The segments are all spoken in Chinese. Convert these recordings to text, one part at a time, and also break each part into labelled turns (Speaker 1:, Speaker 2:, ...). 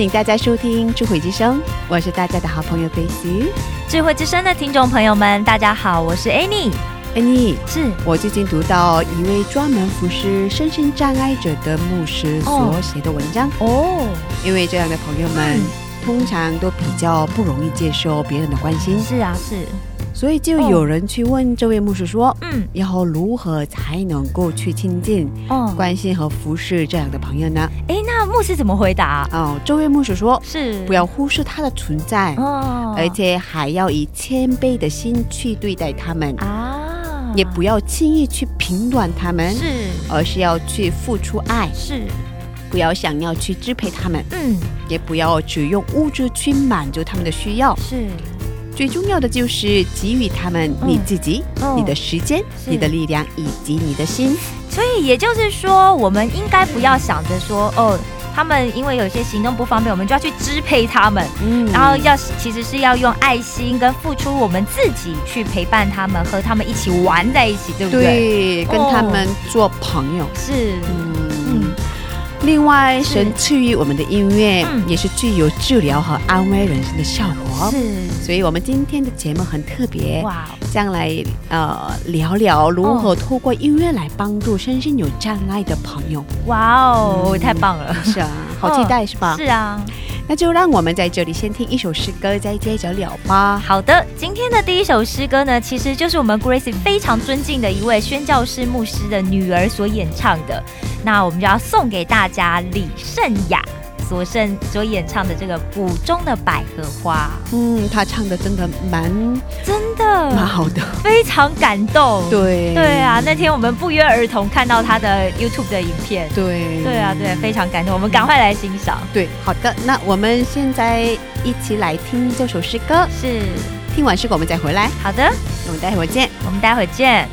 Speaker 1: 欢迎大家收听智慧之声，我是大家的好朋友 Daisy。
Speaker 2: 智慧之声的听众朋友们，大家好，我是 Annie。
Speaker 1: Annie，
Speaker 2: 是。
Speaker 1: 我最近读到一位专门服侍身心障碍者的牧师所写的文章，
Speaker 2: 哦，
Speaker 1: 因为这样的朋友们、
Speaker 2: 嗯。
Speaker 1: 通常都比较不容易接受别人的关心，
Speaker 2: 是啊，是，
Speaker 1: 所以就有人去问这位牧师说，
Speaker 2: 嗯，
Speaker 1: 要如何才能够去亲近、
Speaker 2: 哦，
Speaker 1: 关心和服侍这样的朋友呢？
Speaker 2: 哎，那牧师怎么回答？
Speaker 1: 哦，这位牧师说，
Speaker 2: 是
Speaker 1: 不要忽视他的存在。
Speaker 2: 哦，
Speaker 1: 而且还要以谦卑的心去对待他们，
Speaker 2: 啊，
Speaker 1: 也不要轻易去评断他们，
Speaker 2: 是
Speaker 1: 而是要去付出爱，
Speaker 2: 是，
Speaker 1: 不要想要去支配他们，
Speaker 2: 嗯，
Speaker 1: 也不要只用物质去满足他们的需要。
Speaker 2: 是，
Speaker 1: 最重要的就是给予他们你自己、
Speaker 2: 嗯
Speaker 1: 你的时间、你的力量以及你的心。
Speaker 2: 所以也就是说，我们应该不要想着说，哦，他们因为有些行动不方便，我们就要去支配他们。
Speaker 1: 嗯
Speaker 2: 然后要其实是要用爱心跟付出我们自己去陪伴他们，和他们一起玩在一起，对不对？
Speaker 1: 对，跟
Speaker 2: 哦
Speaker 1: 他们做朋友。
Speaker 2: 是，
Speaker 1: 另外，神赐予我们的音乐、
Speaker 2: 嗯
Speaker 1: 也是具有治疗和安慰人心的效果。
Speaker 2: 是，
Speaker 1: 所以，我们今天的节目很特别，
Speaker 2: 哇，
Speaker 1: 将来呃聊聊如何透过音乐来帮助身心有障碍的朋友。
Speaker 2: 哇哦，
Speaker 1: 嗯
Speaker 2: 太棒了！
Speaker 1: 是啊，好期待是吧？
Speaker 2: 是啊，
Speaker 1: 那就让我们在这里先听一首诗歌，再接着聊吧。
Speaker 2: 好的，今天的第一首诗歌呢，其实就是我们 Gracie 非常尊敬的一位宣教师牧师的女儿所演唱的。那我们就要送给大家李圣雅所圣所演唱的这个《谷中的百合花
Speaker 1: 嗯，他唱的真的蛮》，
Speaker 2: 真的
Speaker 1: 蛮
Speaker 2: 的
Speaker 1: 好的。
Speaker 2: 非常感动。
Speaker 1: 对
Speaker 2: 对啊，那天我们不约而同看到他的 YouTube 的影片。
Speaker 1: 对
Speaker 2: 对啊，对，非常感动，我们赶快来欣赏。
Speaker 1: 对，好的。那我们现在一起来听这首诗歌，
Speaker 2: 是
Speaker 1: 听完诗歌我们再回来，
Speaker 2: 好的，
Speaker 1: 我们待会儿见。
Speaker 2: 我们待会儿见。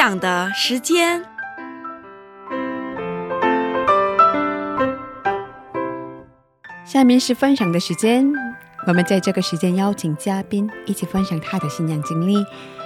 Speaker 3: 讲的时间。
Speaker 1: 下面是分享的时间，我们在这个时间邀请嘉宾一起分享他的信仰经历。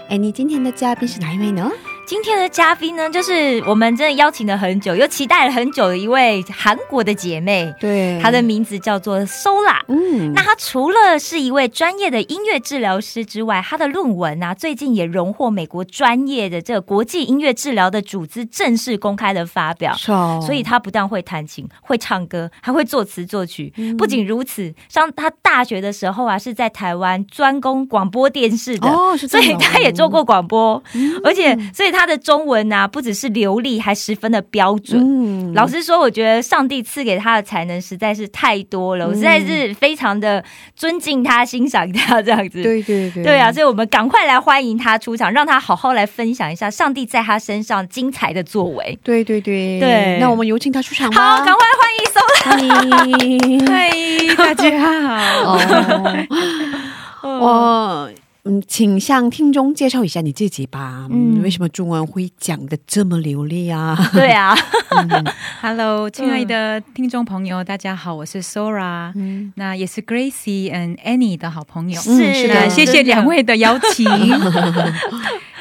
Speaker 1: 哎，你今天的嘉宾是哪一位呢？
Speaker 2: 今天的嘉宾呢，就是我们真的邀请了很久，又期待了很久的一位韩国的姐妹，
Speaker 1: 对。
Speaker 2: 她的名字叫做 Sola。
Speaker 1: 嗯。
Speaker 2: 那她除了是一位专业的音乐治疗师之外，她的论文啊，最近也荣获美国专业的这个国际音乐治疗的组织正式公开的发表。所以她不但会弹琴、会唱歌，还会作词作曲。
Speaker 1: 嗯。
Speaker 2: 不仅如此，上她大学的时候啊，是在台湾专攻广播电视的，
Speaker 1: 哦
Speaker 2: 所以她也做过广播，而且所以他的中文啊，不只是流利，还十分的标准。
Speaker 1: 嗯
Speaker 2: 老实说，我觉得上帝赐给他的才能实在是太多了，我实在是非常的尊敬他、欣赏他这样子。
Speaker 1: 对对对
Speaker 2: 对啊，所以我们赶快来欢迎他出场，让他好好来分享一下上帝在他身上精彩的作为。
Speaker 1: 对对对
Speaker 2: 对
Speaker 1: 那我们有请他出场
Speaker 2: 好，赶快欢迎松
Speaker 1: 欢迎。
Speaker 4: 嗨，大家好。
Speaker 1: 嗯，请向听众介绍一下你自己吧。嗯，
Speaker 2: 嗯
Speaker 1: 为什么中文会讲的这么流利啊？
Speaker 2: 对啊，
Speaker 4: Hello，亲爱的听众朋友，大家好，我是 Sora，、
Speaker 1: 嗯
Speaker 4: 那也是 Gracie and Annie 的好朋友。
Speaker 2: 是
Speaker 1: 是的
Speaker 4: 谢谢两位的邀请。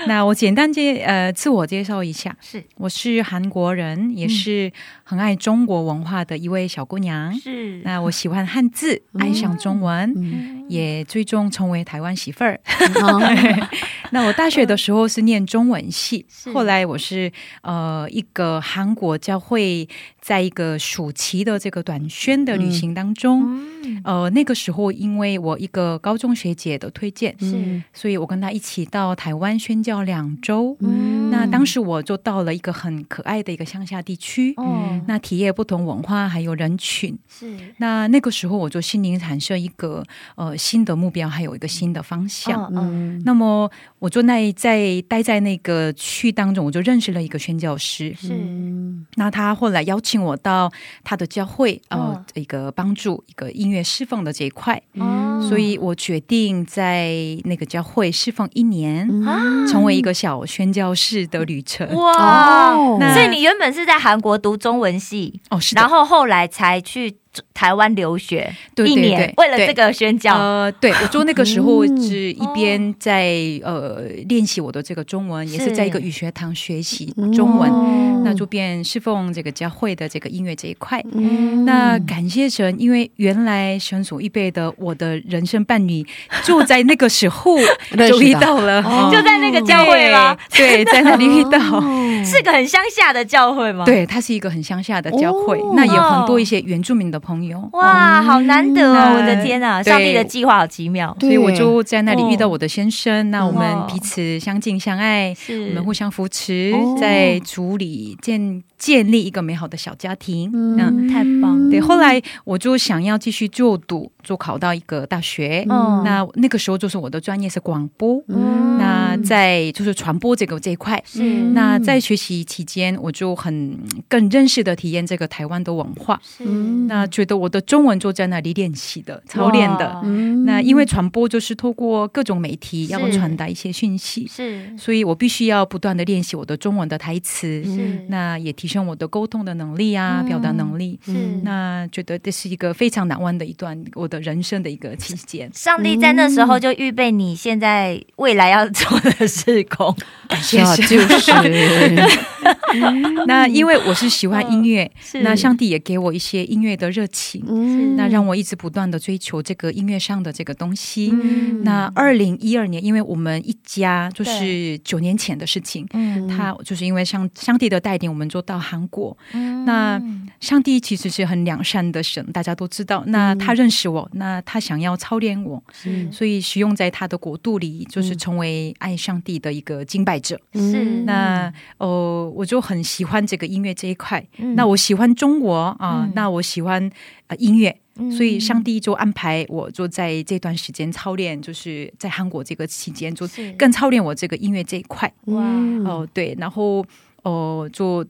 Speaker 4: 那我简单介呃自我介绍一下，
Speaker 2: 是。
Speaker 4: 我是韩国人，也是很爱中国文化的一位小姑娘。
Speaker 2: 是。
Speaker 4: 那我喜欢汉字，爱上中文，
Speaker 1: 嗯，
Speaker 4: 也最终成为台湾媳妇儿。
Speaker 1: 好
Speaker 4: 那我大学的时候是念中文系，后来我是呃一个韩国教会，在一个暑期的这个短宣的旅行当中，
Speaker 2: 嗯。
Speaker 4: 呃那个时候因为我一个高中学姐的推荐，
Speaker 2: 是。
Speaker 4: 所以我跟她一起到台湾宣教两周。
Speaker 1: 嗯。
Speaker 4: 那当时我就到了一个很可爱的一个乡下地区，
Speaker 2: 嗯
Speaker 4: 那体验不同文化还有人群。
Speaker 2: 是。
Speaker 4: 那那个时候我就心灵产生一个呃新的目标，还有一个新的方向。
Speaker 2: 嗯
Speaker 1: 嗯。
Speaker 4: 那么我就那在待在那个区当中，我就认识了一个宣教师。
Speaker 2: 是。
Speaker 1: 嗯。
Speaker 4: 那他后来邀请我到他的教会，呃，
Speaker 2: 嗯
Speaker 4: 一个帮助一个音乐侍奉的这一块，
Speaker 2: 哦。
Speaker 4: 所以我决定在那个教会侍奉一年，
Speaker 2: 啊
Speaker 4: 成为一个小宣教士的旅程。
Speaker 2: 哇。
Speaker 1: 哦。
Speaker 2: 所以你原本是在韩国读中文系，
Speaker 4: 哦，是的，
Speaker 2: 然后后来才去台湾留学一年
Speaker 4: 对对对，对
Speaker 2: 为了这个宣教。
Speaker 4: 呃，对，我就那个时候
Speaker 1: 嗯
Speaker 4: 是一边在、呃练习我的这个中文，也
Speaker 2: 是
Speaker 4: 是在一个语学堂学习中文，
Speaker 2: 哦。
Speaker 4: 那就变侍奉这个教会的这个音乐这一块。
Speaker 1: 嗯。
Speaker 4: 那感谢神，因为原来神所预备的我的人生伴侣，就在那个时候 就遇到了，
Speaker 1: 哦。
Speaker 2: 就在那个教会吗？
Speaker 4: 对，在那里遇到。
Speaker 2: 是个很乡下的教会吗？，
Speaker 4: 对，它是一个很乡下的教会，
Speaker 1: 哦。
Speaker 4: 那也有很多一些原住民的朋友，
Speaker 2: 哇，好难得哦！我的天啊，上帝的计划好奇妙。
Speaker 4: 所以我就在那里遇到我的先生，那我
Speaker 2: 哦
Speaker 4: 们彼此相敬相爱，
Speaker 2: 是
Speaker 4: 我们互相扶持
Speaker 1: 哦，
Speaker 4: 在组里建建立一个美好的小家庭。嗯，
Speaker 2: 嗯，太棒了。
Speaker 4: 对。后来我就想要继续就读，就考到一个大学。
Speaker 2: 嗯
Speaker 4: 那那个时候就是我的专业是广播，
Speaker 2: 嗯
Speaker 4: 那在就是传播这个这一块。
Speaker 2: 是
Speaker 4: 那在学习期间，我就很更认识的体验这个台湾的文化。
Speaker 2: 是
Speaker 4: 那觉得我的中文就在那里练习的、操练的。
Speaker 1: 嗯。
Speaker 4: 那因为传播就是透过各种媒体要传达一些讯息，
Speaker 2: 是。
Speaker 4: 所以我必须要不断的练习我的中文的台词，
Speaker 2: 是。
Speaker 4: 那也提升我的沟通的能力啊，
Speaker 2: 嗯。
Speaker 4: 表达能力。
Speaker 2: 是。
Speaker 4: 那觉得这是一个非常难忘的一段我的人生的一个期间。
Speaker 2: 上帝在那时候就预备你现在未来要做的事工，
Speaker 1: 是啊，就是。
Speaker 4: 那因为我是喜欢音乐，
Speaker 2: 是。
Speaker 4: 那上帝也给我一些音乐的热情，
Speaker 1: 嗯。
Speaker 4: 那让我一直不断的追求这个音乐上的这个东西。
Speaker 2: 嗯。
Speaker 4: 那二零一二年，因为我们一家就是九年前的事情，
Speaker 2: 嗯。
Speaker 4: 他就是因为上上帝的带领，我们就到韩国。
Speaker 2: 嗯。
Speaker 4: 那上帝其实是很良善的神，大家都知道。那他认识我，那他想要操练我，所以使用在他的国度里，就是成为爱上帝的一个敬拜者。
Speaker 2: 是。
Speaker 4: 那呃，我就很喜欢这个音乐这一块。
Speaker 2: 嗯。
Speaker 4: 那我喜欢中国啊、
Speaker 2: 嗯。
Speaker 4: 那我喜欢呃音乐。
Speaker 2: 嗯
Speaker 4: 所以上帝就安排我，就在这段时间操练，就是在韩国这个期间，就是更操练我这个音乐这一块。
Speaker 2: 哇
Speaker 4: 哦，对，然后哦，就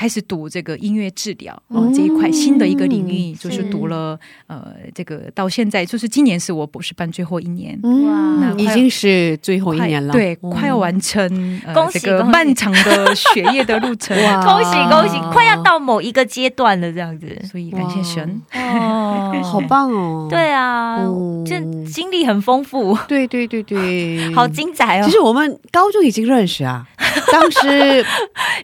Speaker 4: 开始读这个音乐治疗哦、这一块新的一个领域，就是读了呃这个到现在，就是今年是我博士班最后一年。
Speaker 1: 哇，
Speaker 4: 那
Speaker 1: 已经是最后一年了，
Speaker 4: 对，
Speaker 1: 嗯。
Speaker 4: 快要完成、呃、
Speaker 2: 恭喜
Speaker 4: 这个漫长的学业的路程。
Speaker 1: 哇。
Speaker 2: 恭喜恭喜，快要到某一个阶段了，这样子。
Speaker 4: 所以感谢神。
Speaker 2: 哦
Speaker 1: 好棒哦，
Speaker 2: 对啊
Speaker 1: 嗯，
Speaker 2: 这经历很丰富，
Speaker 1: 对对对对，
Speaker 2: 好精彩哦。
Speaker 1: 其！实我们高中已经认识啊，当时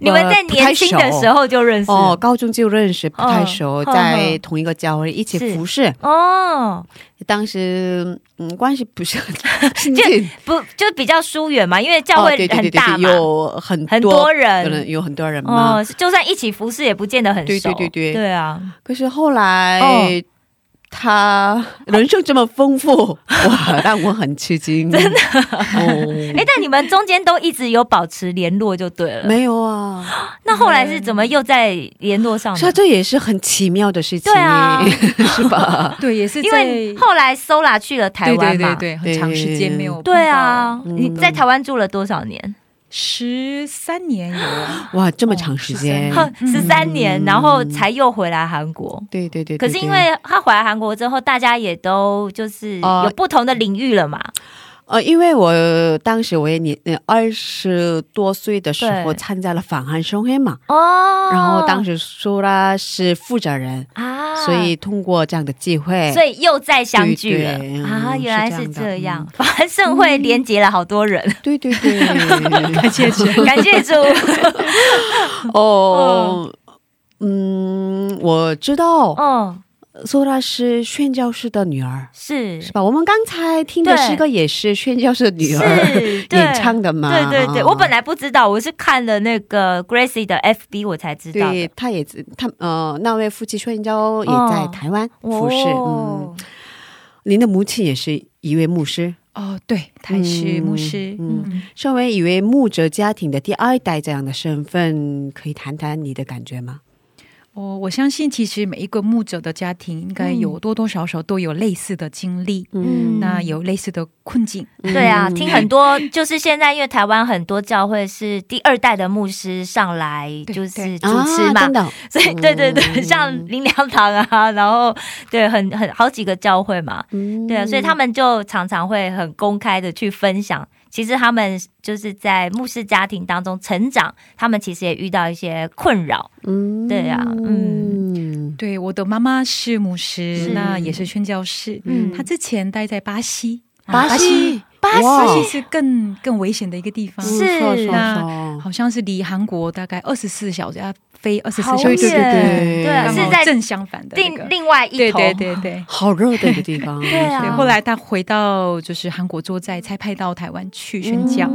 Speaker 2: 你们在年轻的时候就认识。
Speaker 1: 哦，高中就认识，不太熟，
Speaker 2: 嗯
Speaker 1: 在同一个教会一起服侍。
Speaker 2: 哦，
Speaker 1: 当时嗯，关系不是很 亲近，
Speaker 2: 不就比较疏远嘛，因为教会
Speaker 1: 哦对对对对，
Speaker 2: 很大嘛，
Speaker 1: 有很
Speaker 2: 很
Speaker 1: 多
Speaker 2: 多人。
Speaker 1: 可能有很多人嘛。
Speaker 2: 哦，就算一起服侍也不见得很熟，
Speaker 1: 对对对对。
Speaker 2: 对啊，
Speaker 1: 可是后来、
Speaker 2: 哦
Speaker 1: 他人生这么丰富，哇，让我很吃惊。真的？哦，
Speaker 2: 哎，但你们中间都一直有保持联络就对了。
Speaker 1: 没有啊？
Speaker 2: 那后来是怎么又在联络上？
Speaker 1: 所以这也是很奇妙的事情，
Speaker 2: 对啊，
Speaker 1: 是吧？
Speaker 4: 对，也是
Speaker 2: 因为后来 Sola 去了台湾
Speaker 4: 嘛，对对对，很长时间没有。
Speaker 2: 对啊，你在台湾住了多少年？
Speaker 4: 十三年有。
Speaker 1: 哇，这么长时间，
Speaker 2: 十三年，然后才又回来韩国。
Speaker 1: 对对对，
Speaker 2: 可是因为他回来韩国之后，大家也都就是有不同的领域了嘛。
Speaker 1: 呃，因为我当时我也年二十多岁的时候参加了反韩盛会嘛，哦，然后当时说啦是负责人啊，所以通过这样的机会，
Speaker 2: 所以又再相聚了啊，原来是这样，反韩盛会连接了好多人，
Speaker 1: 对对对，
Speaker 4: 感谢主，
Speaker 2: 感谢主，
Speaker 1: 哦，嗯，我知道，嗯。苏拉是宣教士的女儿，
Speaker 2: 是
Speaker 1: 是吧？我们刚才听的诗歌也是宣教士的女儿 演唱的嘛？
Speaker 2: 对对对，我本来不知道，我是看了那个 Gracie 的 FB 我才知道。
Speaker 1: 对，他也他呃，那位夫妻宣教也在台湾服侍。嗯，您的母亲也是一位牧师
Speaker 4: 哦，对，他是牧师。
Speaker 1: 嗯，身为一位牧者家庭的第二代这样的身份，可以谈谈你的感觉吗？
Speaker 4: 哦，我相信其实每一个牧者的家庭应该有多多少少都有类似的经历，嗯，那有类似的困境。
Speaker 2: 对啊，听很多就是现在因为台湾很多教会是第二代的牧师上来就是主持嘛，所以对对对，像林良堂啊，然后对很很好几个教会嘛，对啊，所以他们就常常会很公开的去分享。其实他们就是在牧师家庭当中成长，他们其实也遇到一些困扰。嗯，对呀，嗯，
Speaker 4: 对，我的妈妈是牧师，那也是宣教士。嗯，她之前待在巴西，
Speaker 2: 巴西，巴
Speaker 4: 西？是更更危险的一个地方，
Speaker 2: 是
Speaker 4: 那好像是离韩国大概二十四小时。飞二十四小
Speaker 2: 时，对对
Speaker 1: 对
Speaker 2: 对，是在
Speaker 4: 正相反的
Speaker 2: 另另外一
Speaker 4: 头，对对对对，
Speaker 1: 好热的一个地方。
Speaker 2: 对啊，
Speaker 4: 后来他回到就是韩国做在，才派到台湾去宣教。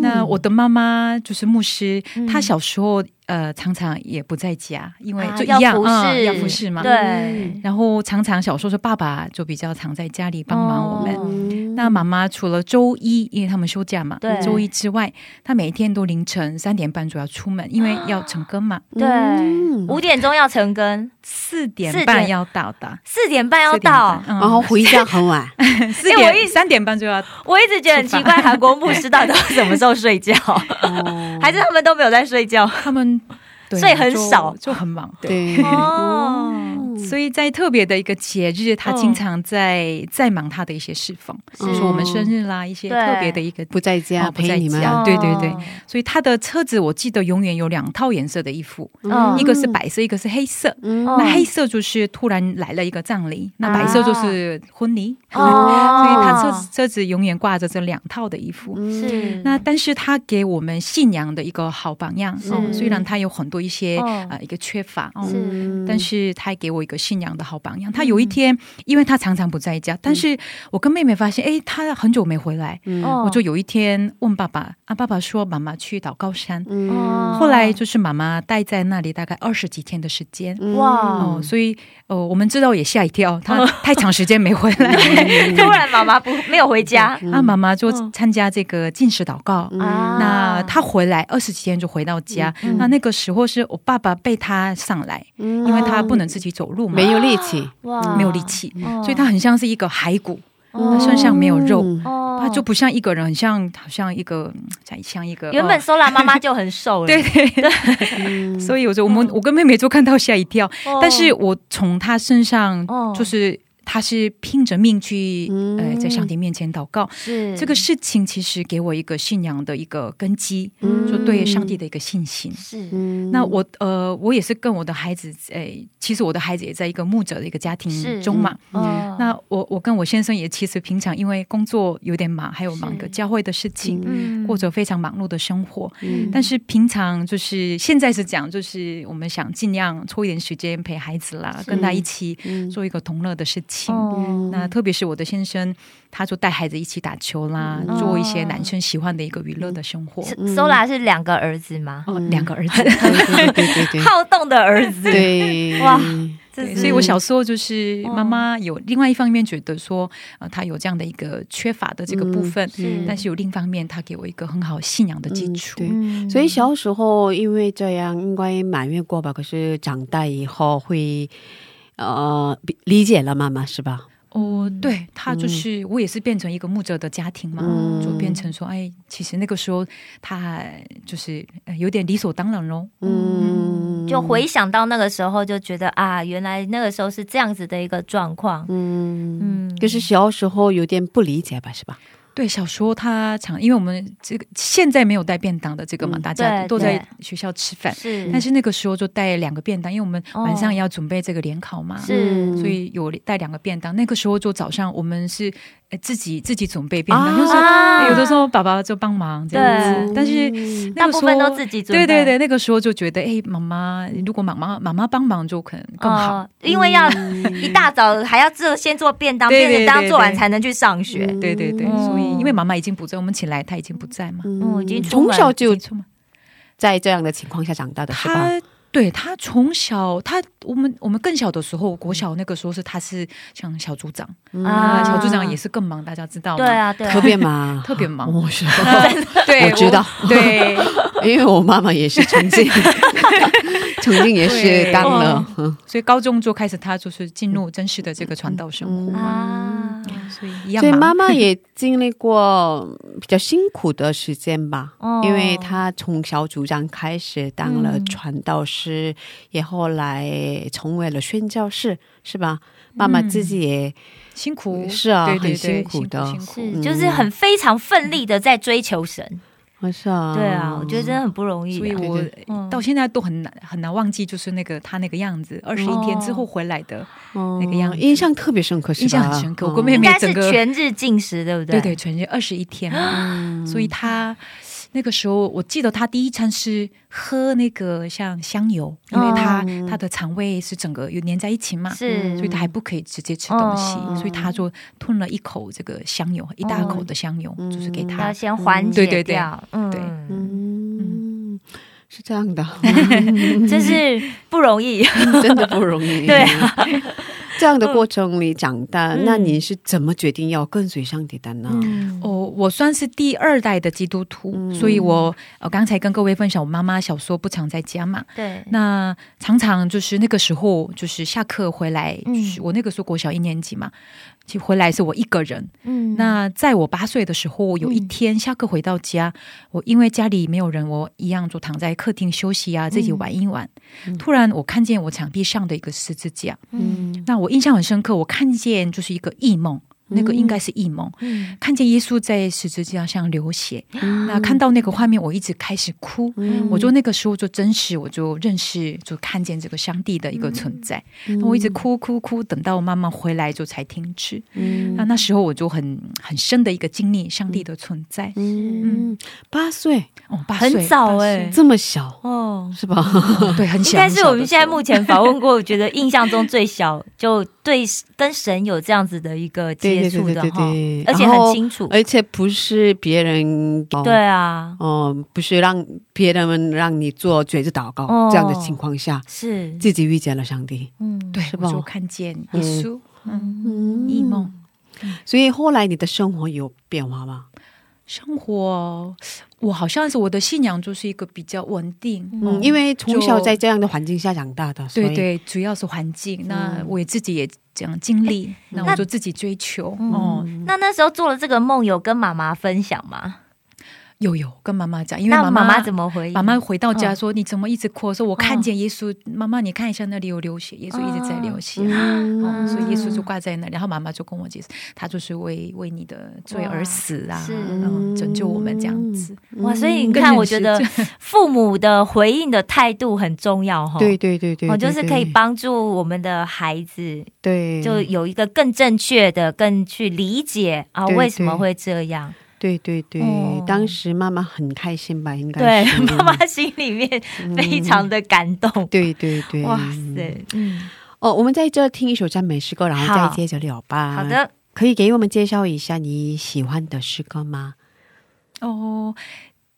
Speaker 4: 那我的妈妈就是牧师，她小时候。呃，常常也不在家，因为就一样啊，要服侍嘛。
Speaker 2: 对。
Speaker 4: 然后常常小时候是爸爸就比较常在家里帮忙我们。那妈妈除了周一，因为他们休假嘛，
Speaker 2: 对。
Speaker 4: 周一之外，她每一天都凌晨三点半就要出门，因为要成根嘛。
Speaker 2: 对。五点钟要成根，
Speaker 4: 四点半要到的。
Speaker 2: 四点半要到，
Speaker 1: 然后回家很晚。
Speaker 4: 四点三点半就要。
Speaker 2: 我一直觉得很奇怪，韩国牧师到底什么时候睡觉？还是他们都没有在睡觉？
Speaker 4: 他们。
Speaker 2: 所以很少，
Speaker 4: 就很忙。对哦，所以在特别的一个节日，他经常在在忙他的一些侍奉，比如说我们生日啦，一些特别的一个
Speaker 1: 不在家陪你们。
Speaker 4: 对对对，所以他的车子我记得永远有两套颜色的衣服，一个是白色，一个是黑色。那黑色就是突然来了一个葬礼，那白色就是婚礼。哦，所以他车车子永远挂着这两套的衣服。是。那，但是他给我们信仰的一个好榜样。哦，虽然他有很多。一些啊一个缺乏，是，但是他给我一个信仰的好榜样。他有一天，因为他常常不在家，但是我跟妹妹发现，哎，他很久没回来，我就有一天问爸爸，啊，爸爸说妈妈去祷告山，后来就是妈妈待在那里大概二十几天的时间，哇，所以呃，我们知道也吓一跳，他太长时间没回来，
Speaker 2: 突然妈妈不没有回家，
Speaker 4: 那妈妈就参加这个进食祷告，那他回来二十几天就回到家，那那个时候。是我爸爸背他上来，因为他不能自己走路嘛，
Speaker 1: 没有力气，
Speaker 4: 没有力气，所以他很像是一个骸骨，他身上没有肉，他就不像一个人，很像好像一个像一个。
Speaker 2: 原本 Sola 妈妈就很瘦了，
Speaker 4: 对对对，所以我就我们我跟妹妹就看到吓一跳，但是我从他身上就是。他是拼着命去，呃，在上帝面前祷告。是。这个事情，其实给我一个信仰的一个根基，就对上帝的一个信心。是。那我呃，我也是跟我的孩子，诶，其实我的孩子也在一个牧者的一个家庭中嘛。那我我跟我先生也其实平常因为工作有点忙，还有忙一个教会的事情，过着非常忙碌的生活。但是平常就是现在是讲，就是我们想尽量抽一点时间陪孩子啦，跟他一起做一个同乐的事情。哦，那特别是我的先生，他就带孩子一起打球啦，做一些男生喜欢的一个娱乐的生活。
Speaker 2: Sola 是两个儿子吗？
Speaker 4: 哦，两个儿子，
Speaker 1: 对对对，
Speaker 2: 好动的儿子。
Speaker 1: 对，哇，
Speaker 4: 对，所以我小时候就是妈妈有另外一方面觉得说，呃，她有这样的一个缺乏的这个部分，但是有另一方面，她给我一个很好信仰的基础。
Speaker 1: 对，所以小时候因为这样，应该满月过吧？可是长大以后会呃理解了妈妈是吧？
Speaker 4: 哦，对他就是我也是变成一个牧者的家庭嘛，就变成说，哎，其实那个时候他就是有点理所当然喽。
Speaker 2: 嗯，就回想到那个时候，就觉得啊，原来那个时候是这样子的一个状况。
Speaker 1: 嗯嗯，就是小时候有点不理解吧，是吧？
Speaker 4: 对，小时候他常，因为我们这个现在没有带便当的这个嘛，大家都在学校吃饭，是，但是那个时候就带两个便当，因为我们晚上要准备这个联考嘛，是，所以有带两个便当。那个时候就早上我们是。自己自己准备便当，就是有的时候爸爸就帮忙这样子，但是
Speaker 2: 大部分都自己准
Speaker 4: 备。对对对，那个时候就觉得，哎，妈妈，如果妈妈妈妈帮忙就可能更好，
Speaker 2: 因为要一大早还要做先做便当，便当做完才能去上学。
Speaker 4: 对对对，所以因为妈妈已经不在，我们起来她已经不在嘛，
Speaker 2: 嗯，已经
Speaker 1: 从小就在这样的情况下长大的，是吧？
Speaker 4: 对他从小，他我们我们更小的时候，国小那个时候是他是像小组长啊，小组长也是更忙，大家知道吗？
Speaker 2: 对啊，
Speaker 1: 特别忙，
Speaker 4: 特别忙。
Speaker 1: 我知道，对，我知道，
Speaker 4: 对，
Speaker 1: 因为我妈妈也是曾经，曾经也是当了，
Speaker 4: 所以高中就开始他就是进入真实的这个传道生活啊，
Speaker 1: 所以一样。所以妈妈也经历过比较辛苦的时间吧，因为她从小组长开始当了传道师。是，也后来成为了宣教士，是吧？妈妈自己也
Speaker 4: 辛苦，
Speaker 1: 是啊，很辛苦的，
Speaker 2: 是就是很非常奋力的在追求神。
Speaker 1: 是啊，
Speaker 2: 对啊，我觉得真的很不容易。
Speaker 4: 所以我到现在都很难很难忘记，就是那个他那个样子，二十一天之后回来的那个样子，
Speaker 1: 印象特别深刻，
Speaker 4: 印象很深刻。我跟妹妹
Speaker 2: 整个全日进食，对不
Speaker 4: 对？对对，全日二十一天，嗯所以他。那个时候，我记得他第一餐是喝那个像香油，因为他他的肠胃是整个有粘在一起嘛，是，所以他还不可以直接吃东西，所以他就吞了一口这个香油，一大口的香油，就是给他。
Speaker 2: 要先缓解掉，
Speaker 4: 对，
Speaker 1: 嗯，是这样的，
Speaker 2: 真是不容易，
Speaker 1: 真的不容易，
Speaker 2: 对。
Speaker 1: 这样的过程里长大，那你是怎么决定要跟随上帝的呢？
Speaker 4: 哦，我算是第二代的基督徒，所以我呃刚才跟各位分享，我妈妈小时候不常在家嘛，对，那常常就是那个时候就是下课回来，就是我那个时候国小一年级嘛。其实回来是我一个人。嗯，那在我八岁的时候，有一天下课回到家，我因为家里没有人，我一样就躺在客厅休息啊，自己玩一玩。突然，我看见我墙壁上的一个十字架。嗯，那我印象很深刻，我看见就是一个异梦。那个应该是异梦，看见耶稣在十字架上流血，那看到那个画面，我一直开始哭。我就那个时候就真实，我就认识，就看见这个上帝的一个存在。我一直哭哭哭，等到我妈妈回来就才停止。那那时候我就很很深的一个经历上帝的存在。
Speaker 1: 嗯，八岁
Speaker 2: 哦，很早哎，
Speaker 1: 这么小哦，是吧？
Speaker 4: 对，很小。
Speaker 2: 应该是我们现在目前访问过，我觉得印象中最小，就对跟神有这样子的一个。接触的哈，而且很清楚，
Speaker 1: 而且不是别人
Speaker 2: 对啊，
Speaker 1: 哦，不是让别人们让你做嘴子祷告这样的情况下，是。自己遇见了上帝，
Speaker 4: 嗯，对，是吧？就看见耶稣，嗯，异梦，
Speaker 1: 所以后来你的生活有变化吗？
Speaker 4: 生活，我好像是我的信仰就是一个比较稳定，
Speaker 1: 嗯，因为从小在这样的环境下长大的，
Speaker 4: 对对，主要是环境。那我自己也这样经历，那我就自己追求。哦，
Speaker 2: 那那时候做了这个梦，有跟妈妈分享吗？
Speaker 4: 有有跟妈妈讲，因为妈
Speaker 2: 妈妈妈怎么回？
Speaker 4: 妈妈回到家说：“你怎么一直哭？”说：“我看见耶稣，妈妈你看一下那里有流血，耶稣一直在流血，所以耶稣就挂在那。”然后妈妈就跟我解释：“他就是为为你的罪而死啊，拯救我们这样子。”
Speaker 2: 哇！所以你看，我觉得父母的回应的态度很重要哈。
Speaker 1: 对对对对，
Speaker 2: 我就是可以帮助我们的孩子，对，就有一个更正确的、更去理解啊，为什么会这样。
Speaker 1: 对对对，当时妈妈很开心吧？应该
Speaker 2: 对，妈妈心里面非常的感动。
Speaker 1: 对对对，哇塞！嗯，哦，我们在这听一首赞美诗歌，然后再接着聊吧。
Speaker 2: 好的，
Speaker 1: 可以给我们介绍一下你喜欢的诗歌吗？
Speaker 4: 哦，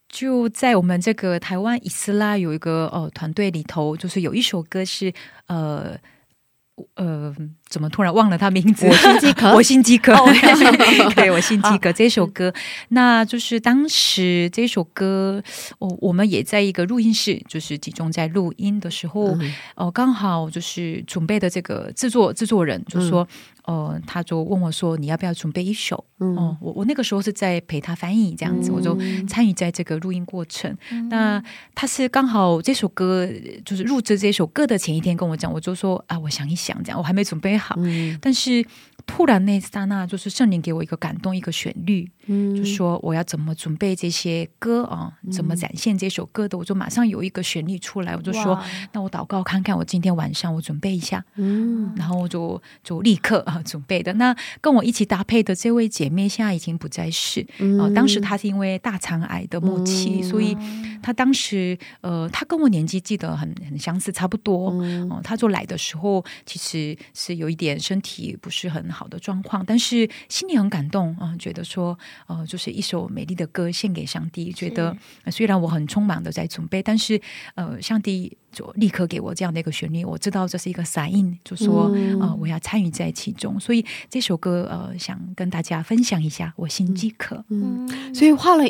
Speaker 4: 就在我们这个台湾以斯拉有一个呃团队里头，就是有一首歌是呃。呃，怎么突然忘了他名字？
Speaker 1: 我心饥渴，
Speaker 4: 我心饥渴，对，我心饥渴 这首歌，那就是当时这首歌，我我们也在一个录音室，就是集中在录音的时候，哦，刚好就是准备的这个制作制作人就说。呃，他就问我说：“你要不要准备一首？”哦，我我那个时候是在陪他翻译这样子，我就参与在这个录音过程。那他是刚好这首歌就是录制这首歌的前一天跟我讲，我就说啊，我想一想，这样我还没准备好，但是。突然那刹那，就是圣灵给我一个感动，一个旋律，嗯就说我要怎么准备这些歌啊？怎么展现这首歌的？我就马上有一个旋律出来，我就说，那我祷告看看，我今天晚上我准备一下，嗯，然后我就就立刻啊准备的。那跟我一起搭配的这位姐妹现在已经不在世啊，当时她是因为大肠癌的末期，所以她当时呃，她跟我年纪记得很很相似，差不多哦。她就来的时候其实是有一点身体不是很。好的状况，但是心里很感动啊，觉得说，呃，就是一首美丽的歌献给上帝。觉得虽然我很匆忙的在准备，但是呃，上帝就立刻给我这样的一个旋律，我知道这是一个闪应，就说啊，我要参与在其中。所以这首歌呃，想跟大家分享一下，我心即可。
Speaker 1: 嗯，所以画了，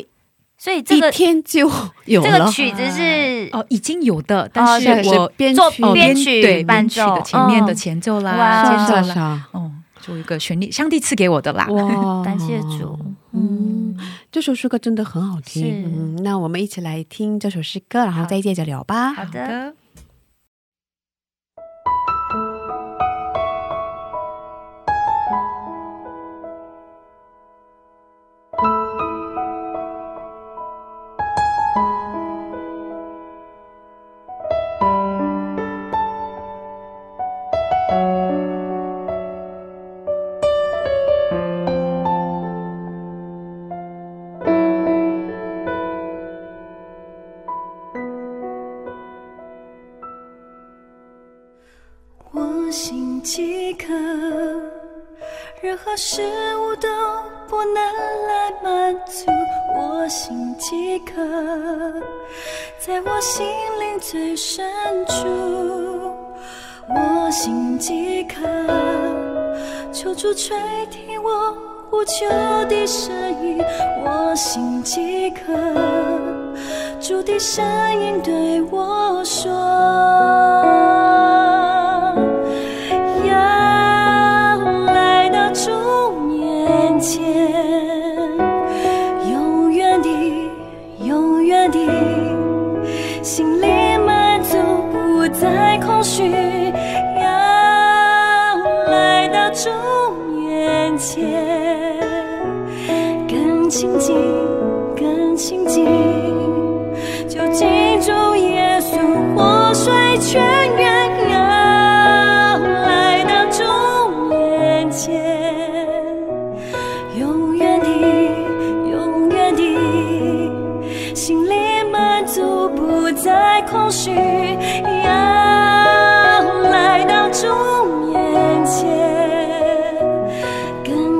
Speaker 3: 所以这个
Speaker 1: 天就有
Speaker 3: 这个曲子是
Speaker 4: 哦，已经有的，但是我
Speaker 3: 编曲编曲
Speaker 4: 对编曲的前面的前奏啦，接奏啦，哦。做一个旋律，上帝赐给我的啦！
Speaker 3: 哇，感谢主。
Speaker 1: 嗯，这首诗歌真的很好听。嗯，那我们一起来听这首诗歌，然后再接着聊吧。
Speaker 3: 好的。主垂听我呼求的声音，我心饥渴，主的声音对我说。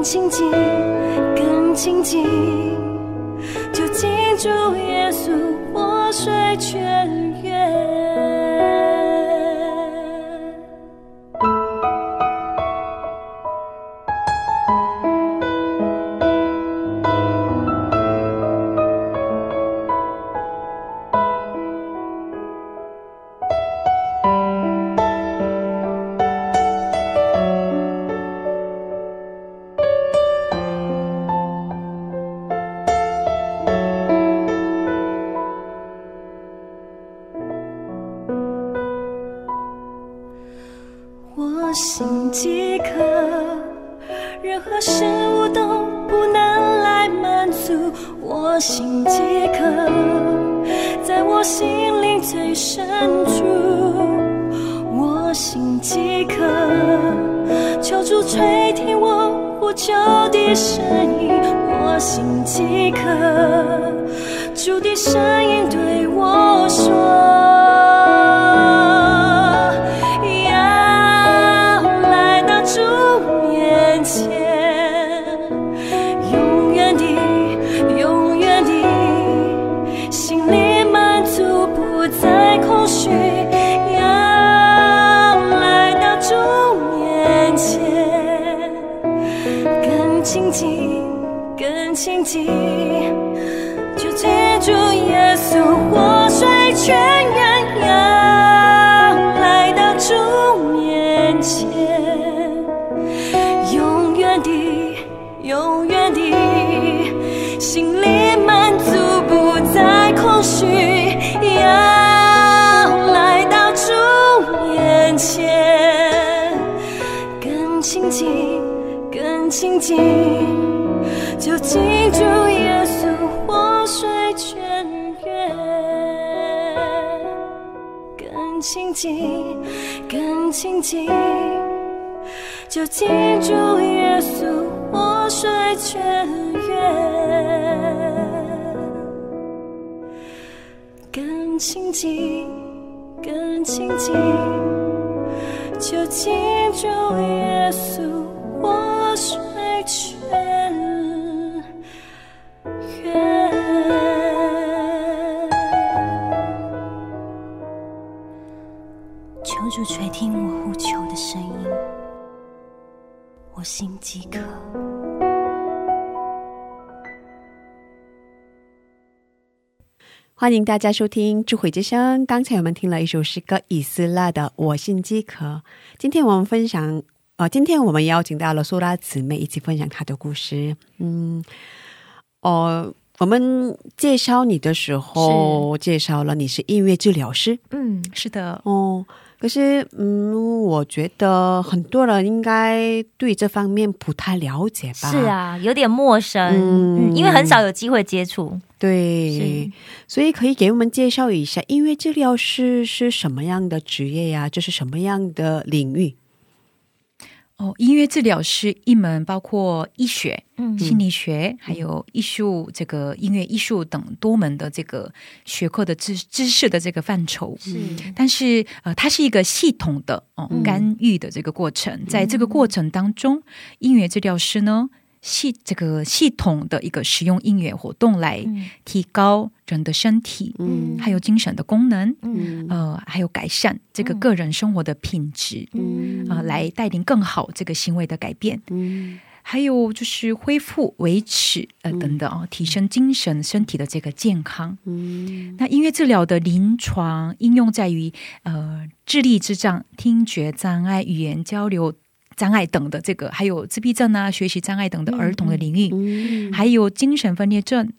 Speaker 3: 亲近，更亲近，就记住耶稣我睡去。前，更亲近。更亲近，就记住耶稣活水泉源。更亲近，更亲近，就记住耶稣活水泉源。更亲近，更亲近，就记住耶稣。求主垂听我呼求的声音，我心饥渴。
Speaker 1: 欢迎大家收听智慧之声。刚才我们听了一首诗歌《以斯拉的我心饥渴》。今天我们分享。呃，今天我们邀请到了苏拉姊妹一起分享她的故事。嗯，哦，我们介绍你的时候介绍了你是音乐治疗师。
Speaker 4: 嗯，是的。
Speaker 1: 哦，可是嗯，我觉得很多人应该对这方面不太了解吧？
Speaker 2: 是啊，有点陌生。嗯，因为很少有机会接触。
Speaker 1: 对，所以可以给我们介绍一下音乐治疗师是什么样的职业呀？这是什么样的领域？
Speaker 4: 哦，音乐治疗是一门包括医学、心理学，还有艺术这个音乐艺术等多门的这个学科的知知识的这个范畴。是，但是呃，它是一个系统的哦干预的这个过程，在这个过程当中，音乐治疗师呢。系这个系统的一个使用音乐活动来提高人的身体，嗯，还有精神的功能，嗯，呃，还有改善这个个人生活的品质，嗯，啊，来带领更好这个行为的改变，嗯，还有就是恢复、维持，呃，等等啊，提升精神身体的这个健康，嗯，那音乐治疗的临床应用在于呃，智力智障、听觉障碍、语言交流。障碍等的这个，还有自闭症啊、学习障碍等的儿童的领域，还有精神分裂症、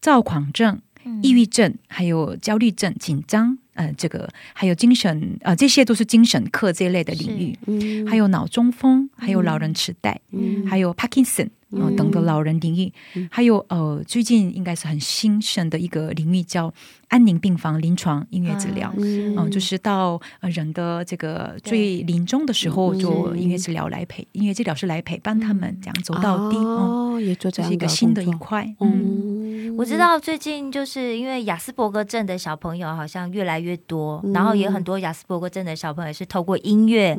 Speaker 4: 躁狂症、抑郁症，还有焦虑症、紧张，呃，这个还有精神，呃，这些都是精神科这一类的领域，还有脑中风，还有老人痴呆，还有 Parkinson。啊，等的老人领域，还有呃，最近应该是很兴盛的一个领域，叫安宁病房临床音乐治疗。嗯，就是到人的这个最临终的时候，做音乐治疗来陪音乐治疗师来陪伴他们，这样走到底。哦，也做这样一个新的一块。
Speaker 2: 嗯，我知道最近就是因为雅斯伯格症的小朋友好像越来越多，然后也很多雅斯伯格症的小朋友是透过音乐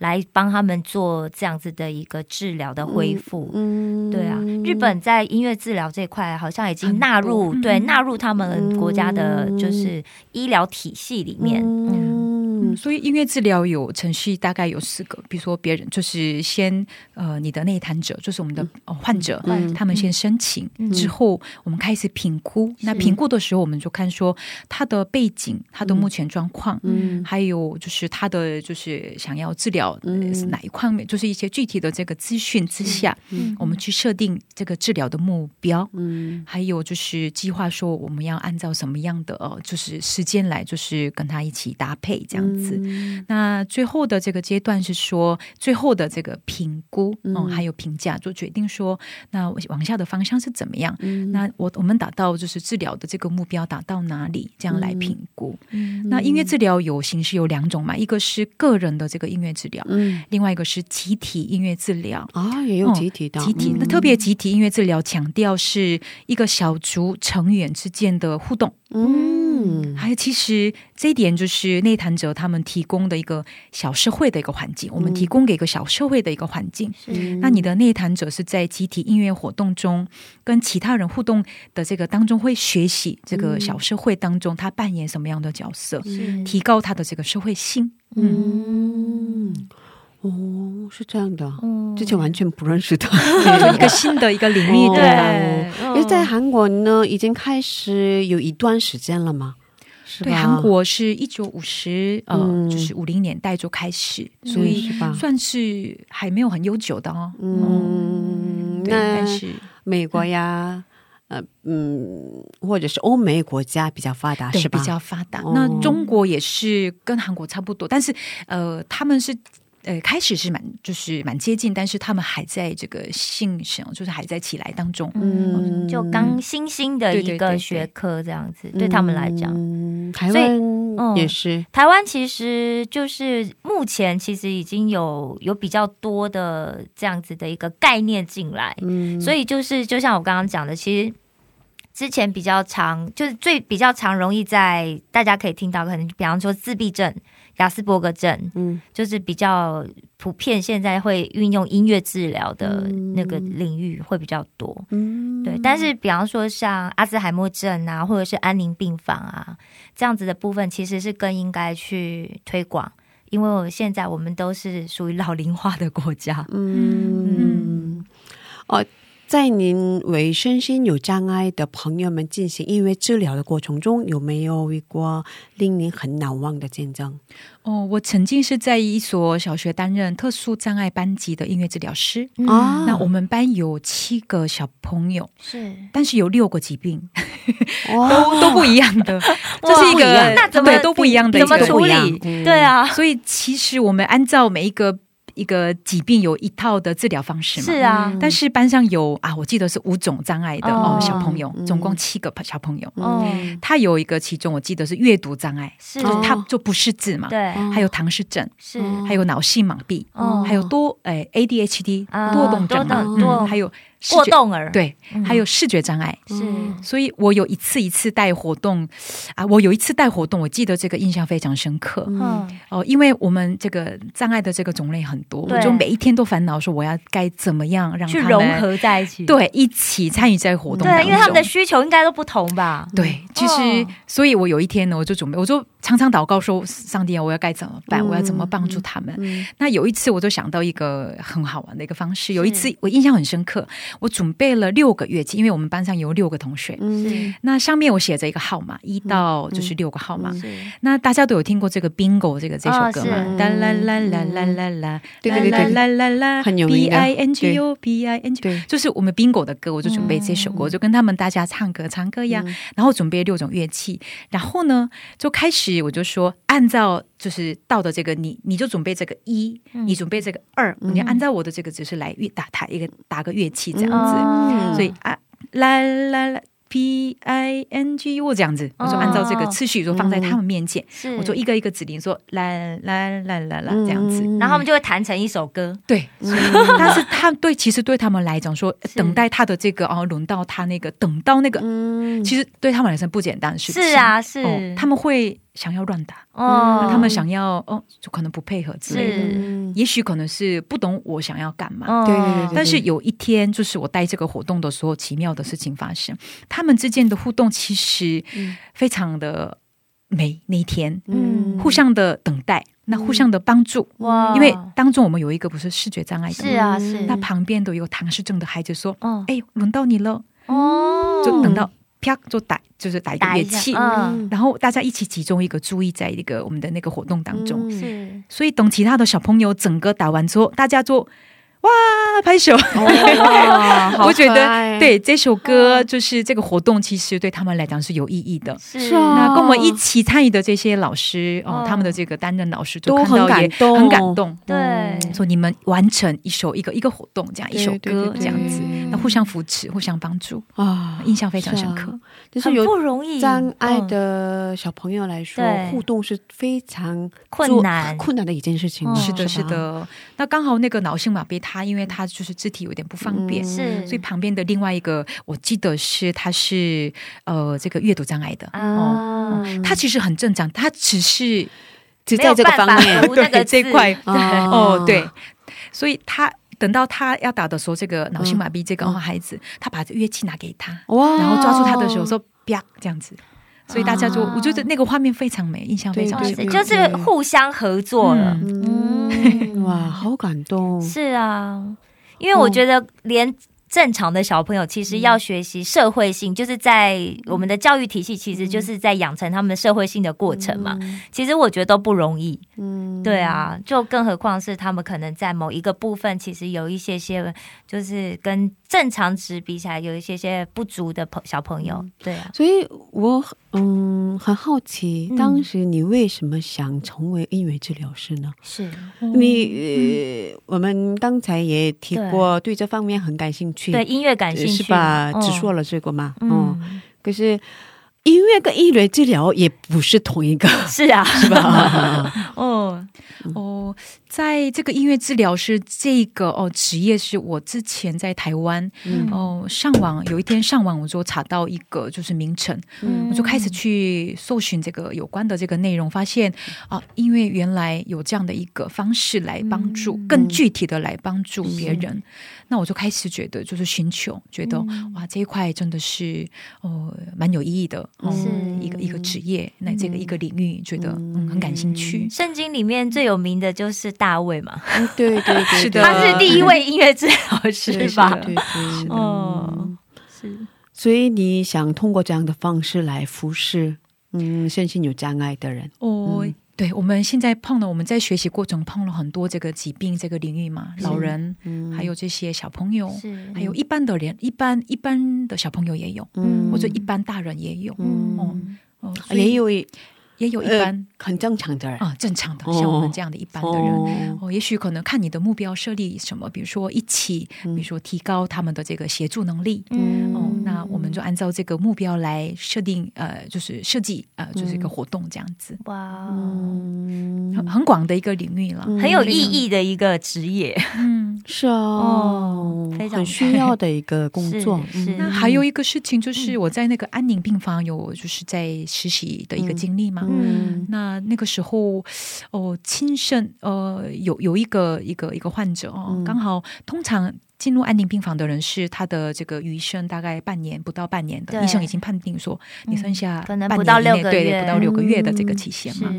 Speaker 2: 来帮他们做这样子的一个治疗的恢复。嗯。对啊，日本在音乐治疗这块好像已经纳入对纳入他们国家的就是医疗体系里面。
Speaker 4: 嗯，所以音乐治疗有程序，大概有四个。比如说，别人就是先呃，你的内谈者就是我们的患者，他们先申请之后，我们开始评估。那评估的时候，我们就看说他的背景、他的目前状况，嗯，还有就是他的就是想要治疗是哪一方面，就是一些具体的这个资讯之下，嗯，我们去设定这个治疗的目标，嗯，还有就是计划说我们要按照什么样的呃，就是时间来，就是跟他一起搭配这样。子，那最后的这个阶段是说，最后的这个评估，嗯，还有评价，做决定说，那往下的方向是怎么样？那我我们达到就是治疗的这个目标达到哪里？这样来评估。那音乐治疗有形式有两种嘛，一个是个人的这个音乐治疗，嗯，另外一个是集体音乐治疗
Speaker 1: 啊，也有集体的
Speaker 4: 集体。那特别集体音乐治疗强调是一个小组成员之间的互动，嗯。嗯，还有其实这一点就是内谈者他们提供的一个小社会的一个环境，我们提供给一个小社会的一个环境。那你的内谈者是在集体音乐活动中跟其他人互动的这个当中，会学习这个小社会当中他扮演什么样的角色，提高他的这个社会性。嗯。
Speaker 1: 哦，是这样的，嗯之前完全不认识的，
Speaker 4: 一个新的一个领域。
Speaker 1: 对，因为在韩国呢，已经开始有一段时间了嘛。
Speaker 4: 对，韩国是一九五十呃，就是五零年代就开始，所以算是还没有很悠久的哦。
Speaker 1: 嗯，但是美国呀。呃嗯，或者是欧美国家比较发达，是吧
Speaker 4: 比较发达。那中国也是跟韩国差不多，但是呃，他们是呃开始是蛮就是蛮接近，但是他们还在这个兴盛，就是还在起来当中。
Speaker 2: 嗯，就刚新兴的一个学科这样子，对他们来讲，
Speaker 1: 台湾也是。
Speaker 2: 台湾其实就是目前其实已经有有比较多的这样子的一个概念进来，嗯，所以就是就像我刚刚讲的，其实。之前比较常，就是最比较常容易在大家可以听到，可能比方说自闭症、雅斯伯格症，嗯，就是比较普遍，现在会运用音乐治疗的那个领域会比较多，嗯，对。但是比方说像阿兹海默症啊，或者是安宁病房啊这样子的部分，其实是更应该去推广，因为我现在我们都是属于老龄化的国家，嗯，
Speaker 1: 哦。在您为身心有障碍的朋友们进行音乐治疗的过程中，有没有遇过令您很难忘的见证？
Speaker 4: 哦，我曾经是在一所小学担任特殊障碍班级的音乐治疗师啊。那我们班有七个小朋友，是，但是有六个疾病，都都不一样的。这是一个
Speaker 2: 那怎么
Speaker 4: 都不一样的
Speaker 2: 怎么处理？对啊，
Speaker 4: 所以其实我们按照每一个。一个疾病有一套的治疗方式嘛？
Speaker 2: 是啊，
Speaker 4: 但是班上有啊，我记得是五种障碍的哦，小朋友总共七个小朋友。嗯，他有一个其中我记得是阅读障碍，是他就不识字嘛？对，还有唐氏症，是还有脑性麻痹，哦，还有多哎 ADHD 多动症嘛？还有。
Speaker 2: 过动儿。
Speaker 4: 对，还有视觉障碍。是，所以我有一次一次带活动啊，我有一次带活动，我记得这个印象非常深刻。嗯。哦，因为我们这个障碍的这个种类很多，我就每一天都烦恼说我要该怎么样让
Speaker 2: 去融合在一起，
Speaker 4: 对，一起参与在活动。
Speaker 2: 对，因为他们的需求应该都不同吧？
Speaker 4: 对，其实所以，我有一天呢，我就准备，我就常常祷告说：“上帝啊，我要该怎么办？我要怎么帮助他们？”那有一次，我就想到一个很好玩的一个方式。有一次，我印象很深刻。我准备了六个乐器，因为我们班上有六个同学。嗯，那上面我写着一个号码，一到就是六个号码。那大家都有听过这个 Bingo 这个这首歌吗？啦啦啦啦啦啦啦，
Speaker 1: 对对对啦啦啦，很有名的。
Speaker 4: B I N G O B I N G O，，就是我们 Bingo 的歌，我就准备这首歌，我就跟他们大家唱歌唱歌呀。然后准备六种乐器，然后呢就开始我就说，按照就是到的这个你你就准备这个一，你准备这个二，你按照我的这个只是来乐打它一个打个乐器这样子。所以啊，啦啦啦，P I N G U 这样子，我就按照这个次序，就放在他们面前，我就一个一个指令说啦啦啦啦啦这样子，
Speaker 2: 然后他们就会弹成一首歌。
Speaker 4: 对，但是他对其实对他们来讲说，等待他的这个哦，轮到他那个，等到那个，其实对他们来说不简单的事情。
Speaker 2: 是啊，是
Speaker 4: 他们会。想要乱打哦，他们想要哦，就可能不配合之类的，也许可能是不懂我想要干嘛。
Speaker 1: 对对对。
Speaker 4: 但是有一天，就是我带这个活动的时候，奇妙的事情发生，他们之间的互动其实非常的美。那一天，嗯，互相的等待，那互相的帮助哇，因为当中我们有一个不是视觉障碍的，
Speaker 2: 是啊是。
Speaker 4: 那旁边都有唐氏症的孩子说：“哦，哎，轮到你了哦。”就等到。啪，就打，就是打一个乐器，然后大家一起集中一个注意在一个我们的那个活动当中。是，所以等其他的小朋友整个打完之后，大家就。哇，拍手！我觉得对这首歌就是这个活动，其实对他们来讲是有意义的。
Speaker 2: 是啊，
Speaker 4: 那跟我们一起参与的这些老师哦，他们的这个担任老师
Speaker 1: 都很感动，
Speaker 4: 很感动。
Speaker 2: 对，
Speaker 4: 说你们完成一首一个一个活动，这样一首歌这样子，那互相扶持，互相帮助啊，印象非常深刻。
Speaker 2: 就是有不容易
Speaker 1: 障碍的小朋友来说，互动是非常
Speaker 2: 困难
Speaker 1: 困难的一件事情。
Speaker 4: 是的，是的。那刚好那个脑性麻痹。他因为他就是肢体有点不方便，是，所以旁边的另外一个，我记得是他是呃这个阅读障碍的哦，他其实很正常，他只是
Speaker 1: 只在这个方面
Speaker 4: 对这块 哦。对，所以他等到他要打的时候，这个脑性麻痹这个孩子，他把这乐器拿给他哇，然后抓住他的手说啪这样子。所以大家就我觉得那个画面非常美，印象非常深，
Speaker 2: 就是互相合作了。
Speaker 1: 嗯，哇，好感动。
Speaker 2: 是啊，因为我觉得连。正常的小朋友其实要学习社会性，就是在我们的教育体系，其实就是在养成他们的社会性的过程嘛。其实我觉得都不容易，嗯，对啊，就更何况是他们可能在某一个部分，其实有一些些，就是跟正常值比起来，有一些些不足的朋小朋友，对啊。
Speaker 1: 所以我嗯很好奇，当时你为什么想成为音乐治疗师呢？
Speaker 2: 是。
Speaker 1: 你我们刚才也提过，对这方面很感兴趣。
Speaker 2: 对音乐感兴趣
Speaker 1: 是吧？只说了这个嘛，嗯，可是音乐跟音乐治疗也不是同一个，
Speaker 2: 是啊，
Speaker 1: 是吧？
Speaker 4: 哦 哦。在这个音乐治疗是这个哦职业，是我之前在台湾哦上网有一天上网，我就查到一个就是名称，我就开始去搜寻这个有关的这个内容，发现啊，因为原来有这样的一个方式来帮助，更具体的来帮助别人，那我就开始觉得就是寻求，觉得哇这一块真的是哦蛮有意义的，是一个一个职业，那这个一个领域觉得嗯很感兴趣。
Speaker 2: 圣经里面最有名的就是大卫嘛，
Speaker 1: 对对对，
Speaker 4: 是的，
Speaker 2: 他是第一位音乐治疗师吧？
Speaker 1: 对对，哦，是。所以你想通过这样的方式来服侍，嗯，身心有障碍的人。
Speaker 4: 哦，对，我们现在碰了，我们在学习过程碰了很多这个疾病这个领域嘛，老人，还有这些小朋友，还有一般的人，一般一般的小朋友也有，嗯，或者一般大人也有，嗯，
Speaker 1: 哦，也有。
Speaker 4: 也有一般。
Speaker 1: 很正常的人。
Speaker 4: 啊，正常的像我们这样的一般的人。哦，也许可能看你的目标设立什么，比如说一起，比如说提高他们的这个协助能力，嗯，哦，那我们就按照这个目标来设定，呃，就是设计，呃，就是一个活动这样子。哇，很很广的一个领域了，
Speaker 2: 很有意义的一个职业。
Speaker 1: 嗯，是啊，哦，非常。需要的一个工作。
Speaker 4: 是，那还有一个事情就是我在那个安宁病房有就是在实习的一个经历嘛。嗯，那那个时候，哦，亲身呃，有有一个一个一个患者哦，刚好通常进入安宁病房的人是他的这个余生大概半年不到半年的，医生已经判定说你剩下
Speaker 2: 可能不到六个月，对
Speaker 4: 不到六个月的这个期限嘛，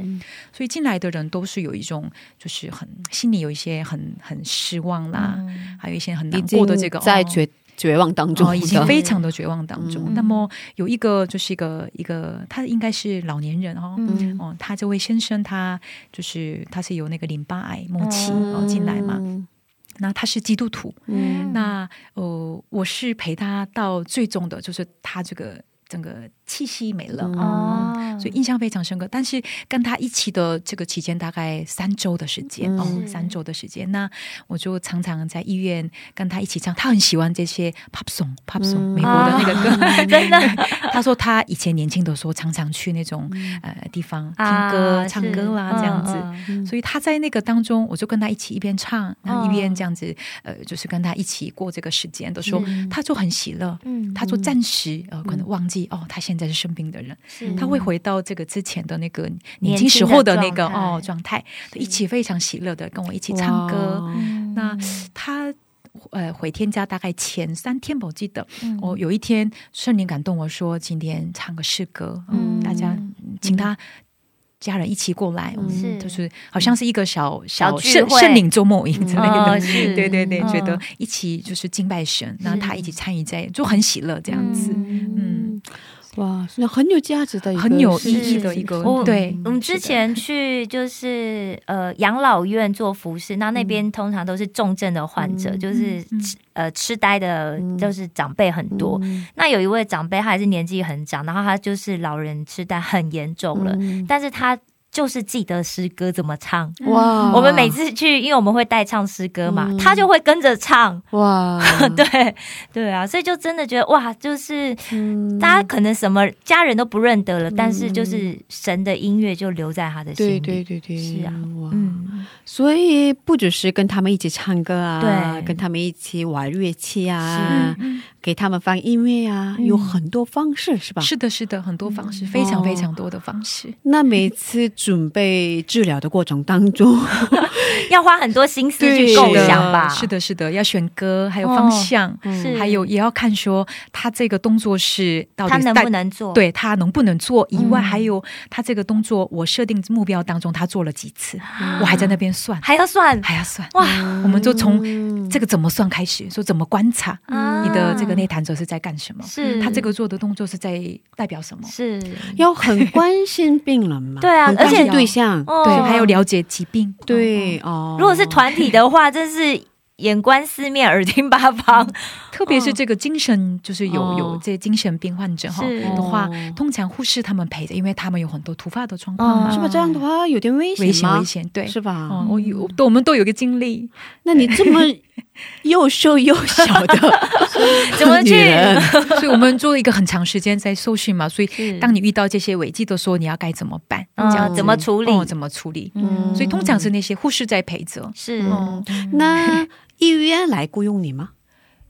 Speaker 4: 所以进来的人都是有一种就是很心里有一些很很失望啦，还有一些很难过的这个
Speaker 1: 在绝。绝望当中，
Speaker 4: 已经非常的绝望当中。那么有一个就是一个一个，他应该是老年人哦，哦，他这位先生他就是他是有那个淋巴癌末期哦进来嘛，那他是基督徒，那呃我是陪他到最终的，就是他这个。整个气息没了。啊，所以印象非常深刻。但是跟他一起的这个期间大概三周的时间哦，三周的时间。那我就常常在医院跟他一起唱，他很喜欢这些 pop song，pop song，美国的那个歌，
Speaker 2: 真的。
Speaker 4: 他说他以前年轻的时候常常去那种呃地方听歌、唱歌啦这样子。所以他在那个当中，我就跟他一起一边唱，然后一边这样子呃，就是跟他一起过这个时间的时候，他就很喜乐。嗯，他说暂时呃可能忘记。哦，他现在是生病的人，他会回到这个之前的那个年轻时候的那个哦状态，一起非常喜乐的跟我一起唱歌。那他呃回天家大概前三天吧，我记得我有一天圣灵感动我说今天唱个诗歌，嗯，大家请他家人一起过来，是。就是好像是一个小小圣圣灵周末营之类的，对对对，觉得一起就是敬拜神，那他一起参与在就很喜乐这样子，嗯。
Speaker 1: 哇，那很有价值的，
Speaker 4: 很有意义的一个。对，
Speaker 2: 我们之前去就是呃养老院做服饰，那那边通常都是重症的患者，就是呃痴呆的，就是长辈很多。那有一位长辈，他还是年纪很长，然后他就是老人痴呆很严重了，但是他。就是记得诗歌怎么唱哇！我们每次去，因为我们会带唱诗歌嘛，他就会跟着唱哇！对对啊，所以就真的觉得哇，就是大家可能什么家人都不认得了，但是就是神的音乐就留在他的心里。
Speaker 1: 对对对对，
Speaker 2: 是啊，
Speaker 1: 嗯，所以不只是跟他们一起唱歌啊，对，跟他们一起玩乐器啊，给他们放音乐啊，有很多方式是吧？
Speaker 4: 是的，是的，很多方式，非常非常多的方式。
Speaker 1: 那每次。准备治疗的过程当中，
Speaker 2: 要花很多心思去构想吧？
Speaker 4: 是的，是的，要选歌，还有方向，是。还有也要看说他这个动作是到底
Speaker 2: 他能不能做，
Speaker 4: 对他能不能做以外，还有他这个动作，我设定目标当中他做了几次，我还在那边算，
Speaker 2: 还要算，
Speaker 4: 还要算。哇！我们就从这个怎么算开始，说怎么观察你的这个内弹者是在干什么？是。他这个做的动作是在代表什么？
Speaker 2: 是。
Speaker 1: 要很关心病人嘛？
Speaker 2: 对啊，
Speaker 1: 而且对象
Speaker 4: 对，还有了解疾病
Speaker 1: 对哦。
Speaker 2: 如果是团体的话，真是。眼观四面，耳听八方，
Speaker 4: 特别是这个精神，就是有有这精神病患者哈的话，通常护士他们陪着，因为他们有很多突发的状况，
Speaker 1: 是吧？这样的话有点危险，
Speaker 4: 危险，危险，对，
Speaker 1: 是吧？
Speaker 4: 我有，我们都有个经历。
Speaker 1: 那你这么又瘦又小的，
Speaker 2: 怎么去？
Speaker 4: 所以我们做一个很长时间在受训嘛，所以当你遇到这些危机的时候，你要该怎么办？这样
Speaker 2: 怎么处理？
Speaker 4: 怎么处理？嗯所以通常是那些护士在陪着。
Speaker 2: 是，
Speaker 1: 那。医院来雇佣你吗？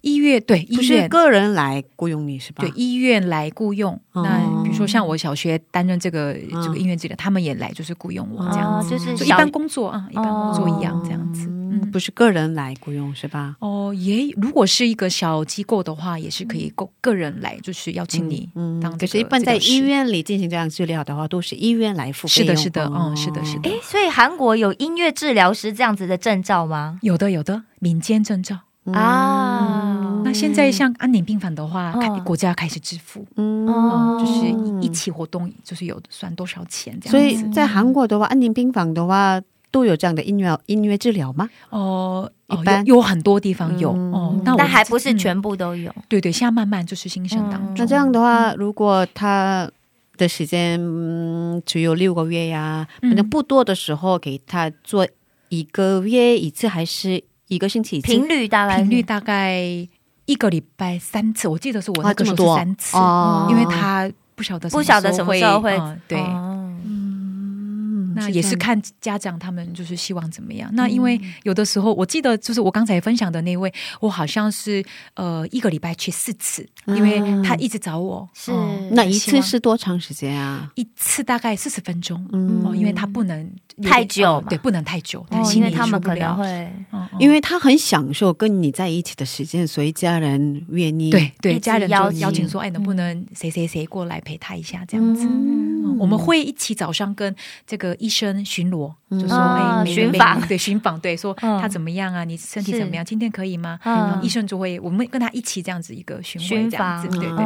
Speaker 4: 医院对，
Speaker 1: 医院个人来雇佣你是吧？
Speaker 4: 对，医院来雇佣。那比如说像我小学担任这个这个音乐治疗，他们也来就是雇佣我这样子，就是一般工作啊，一般工作一样这样子。
Speaker 1: 嗯，不是个人来雇佣是吧？
Speaker 4: 哦，也如果是一个小机构的话，也是可以个个人来，就是邀请你。嗯，
Speaker 1: 可是，一般在医院里进行这样治疗的话，都是医院来付费。
Speaker 4: 是的，是的，嗯，是的，是的。
Speaker 2: 哎，所以韩国有音乐治疗师这样子的证照吗？
Speaker 4: 有的，有的，民间证照。啊，那现在像安宁病房的话，国家开始支付，嗯，就是一起活动，就是有算多少钱这样。
Speaker 1: 所以在韩国的话，安宁病房的话都有这样的音乐音乐治疗吗？
Speaker 4: 哦，一般。有很多地方有哦，
Speaker 2: 那但还不是全部都有。
Speaker 4: 对对，现在慢慢就是新生当中。
Speaker 1: 那这样的话，如果他的时间只有六个月呀，可能不多的时候，给他做一个月一次还是？一个星期
Speaker 2: 频率大概
Speaker 4: 频率大概一个礼拜三次，我记得是我那个时候是三次，因为他不晓得
Speaker 2: 不晓得什么时候会
Speaker 4: 对。那也是看家长他们就是希望怎么样。那因为有的时候，我记得就是我刚才分享的那位，我好像是呃一个礼拜去四次，因为他一直找我。
Speaker 2: 是
Speaker 1: 那一次是多长时间啊？
Speaker 4: 一次大概四十分钟。嗯，因为他不能
Speaker 2: 太久，
Speaker 4: 对，不能太久。
Speaker 2: 因为他们可能会，
Speaker 1: 因为他很享受跟你在一起的时间，所以家人愿意
Speaker 4: 对对家人邀邀请说，哎，能不能谁谁谁过来陪他一下这样子？我们会一起早上跟这个医生巡逻，就说哎，
Speaker 2: 巡访
Speaker 4: 对巡访对，说他怎么样啊？你身体怎么样？今天可以吗？然后医生就会我们跟他一起这样子一个巡回这样子，对对。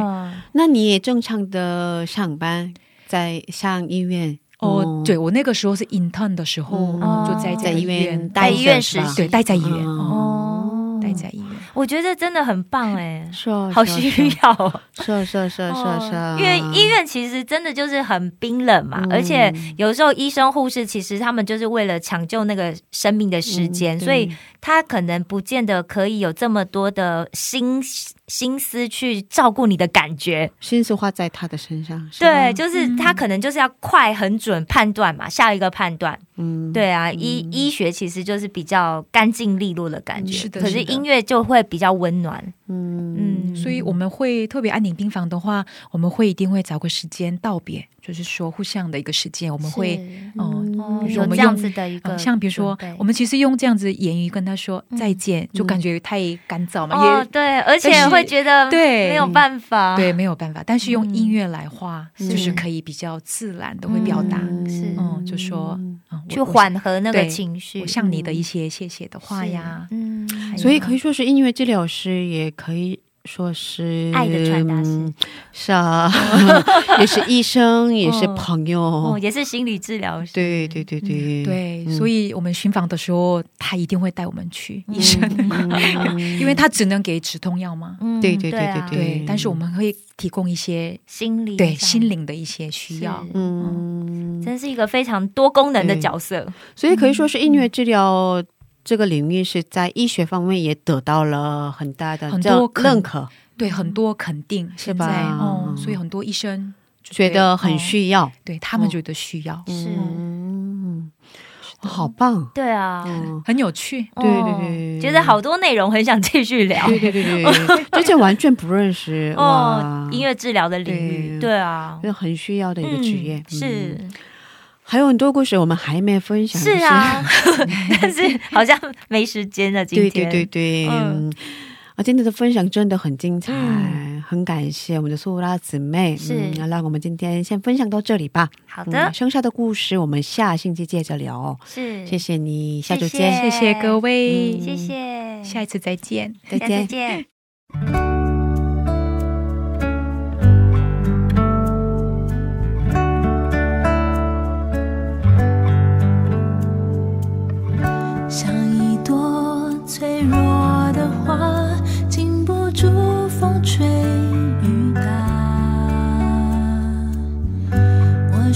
Speaker 1: 那你也正常的上班，在上医院
Speaker 4: 哦？对我那个时候是 intern 的时候，就在
Speaker 1: 在医院
Speaker 2: 待医院实习，
Speaker 4: 对，待在医院哦，待在医院。
Speaker 2: 我觉得真的很棒哎，
Speaker 1: 是
Speaker 2: 好需要，
Speaker 1: 是是是是是，
Speaker 2: 因为医院其实真的就是很冰冷嘛，而且有时候医生护士其实他们就是为了抢救那个生命的时间，所以他可能不见得可以有这么多的心心思去照顾你的感觉，
Speaker 1: 心思花在他的身上，
Speaker 2: 对，就是他可能就是要快很准判断嘛，下一个判断，嗯，对啊，医医学其实就是比较干净利落的感觉，是的可是音乐就会。比较温暖，
Speaker 4: 嗯。嗯，所以我们会特别安宁病房的话，我们会一定会找个时间道别，就是说互相的一个时间，我们会
Speaker 2: 嗯，比如说我们用的一个，
Speaker 4: 像比如说我们其实用这样子言语跟他说再见，就感觉太干燥嘛，
Speaker 2: 哦对，而且会觉得
Speaker 4: 对
Speaker 2: 没有办法，
Speaker 4: 对没有办法，但是用音乐来画，就是可以比较自然的会表达，是。嗯，就说
Speaker 2: 去缓和那个情绪，
Speaker 4: 我向你的一些谢谢的话呀，
Speaker 1: 嗯，所以可以说是音乐。治疗师也可以说是
Speaker 2: 爱的传达师，
Speaker 1: 是啊，也是医生，也是朋友，
Speaker 2: 也是心理治疗师。
Speaker 1: 对对对对。
Speaker 4: 对，所以我们巡访的时候，他一定会带我们去医生，因为他只能给止痛药嘛。
Speaker 1: 对对对对对，
Speaker 4: 但是我们会提供一些
Speaker 2: 心理
Speaker 4: 对心灵的一些需要。
Speaker 2: 嗯，真是一个非常多功能的角色，
Speaker 1: 所以可以说是音乐治疗。这个领域是在医学方面也得到了很大的
Speaker 4: 很多
Speaker 1: 认可，
Speaker 4: 对很多肯定，是吧？哦，所以很多医生
Speaker 1: 觉得很需要，
Speaker 4: 对他们觉得需要，
Speaker 2: 是，
Speaker 1: 好棒，
Speaker 2: 对啊，
Speaker 4: 很有趣，
Speaker 1: 对对对，
Speaker 2: 觉得好多内容很想继续聊，
Speaker 1: 对对对对，之前 完全不认识哦，
Speaker 2: 音乐治疗的领域，对。啊，
Speaker 1: 很需要的一个职业，
Speaker 2: 是。
Speaker 1: 还有很多故事我们还没分享。
Speaker 3: 是啊，但是好像没时间了。今天，
Speaker 1: 对对对对，嗯，啊，今天的分享真的很精彩，很感谢我们的苏拉姊妹。是，那我们今天先分享到这里吧。
Speaker 3: 好的，
Speaker 1: 剩下的故事我们下星期接着聊。
Speaker 3: 是，
Speaker 1: 谢谢你，下周见。
Speaker 4: 谢谢各位，
Speaker 3: 谢谢，
Speaker 4: 下一次再见，
Speaker 1: 再见，
Speaker 3: 再见。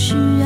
Speaker 3: shoes.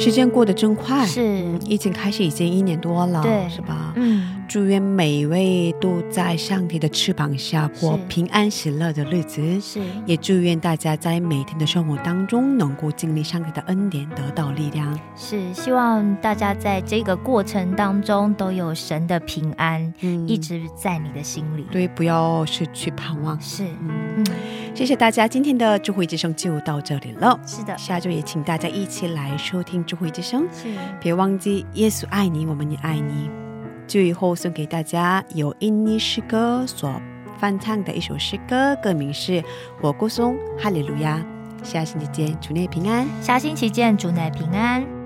Speaker 1: 时间过得真快，
Speaker 5: 是，
Speaker 1: 疫情开始已经一年多了，
Speaker 5: 对，
Speaker 1: 是吧？嗯。祝愿每一位都在上帝的翅膀下过平安喜乐的日子。是，也祝愿大家在每天的生活当中能够经历上帝的恩典，得到力量。
Speaker 5: 是，希望大家在这个过程当中都有神的平安，嗯，一直在你的心里。
Speaker 1: 对，不要失去盼望。
Speaker 5: 是，嗯，
Speaker 1: 谢谢大家，今天的智慧之声就到这里了。
Speaker 5: 是的，
Speaker 1: 下周也请大家一起来收听智慧之声。是，别忘记耶稣爱你，我们也爱你。最后送给大家由印尼诗歌所翻唱的一首诗歌，歌名是《我歌颂哈利路亚》。下星期见，祝你平安。
Speaker 5: 下星期见，祝你平安。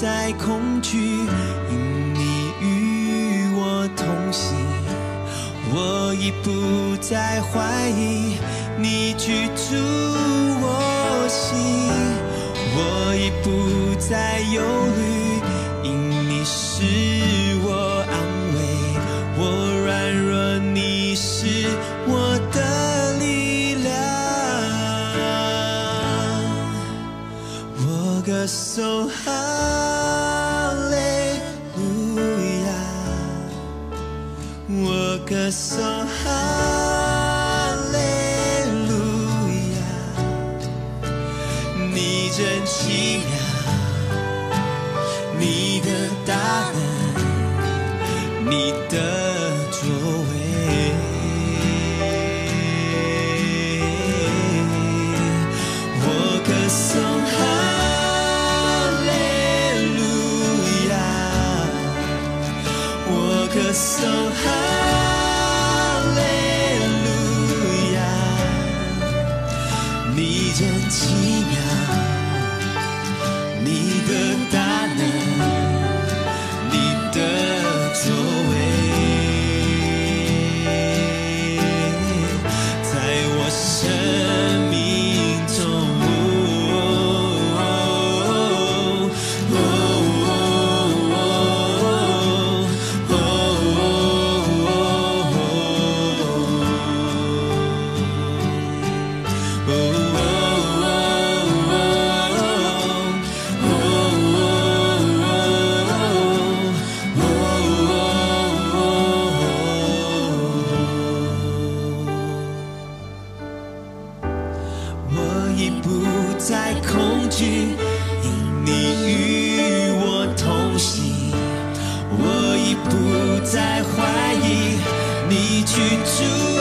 Speaker 5: 再恐惧，因你与我同行，我已不再怀疑，你居住我心，我已不再忧虑，因你是我安慰，我软弱，你是我的力量，我歌颂。the sun. 恐惧因你与我同行我已不再怀疑你去住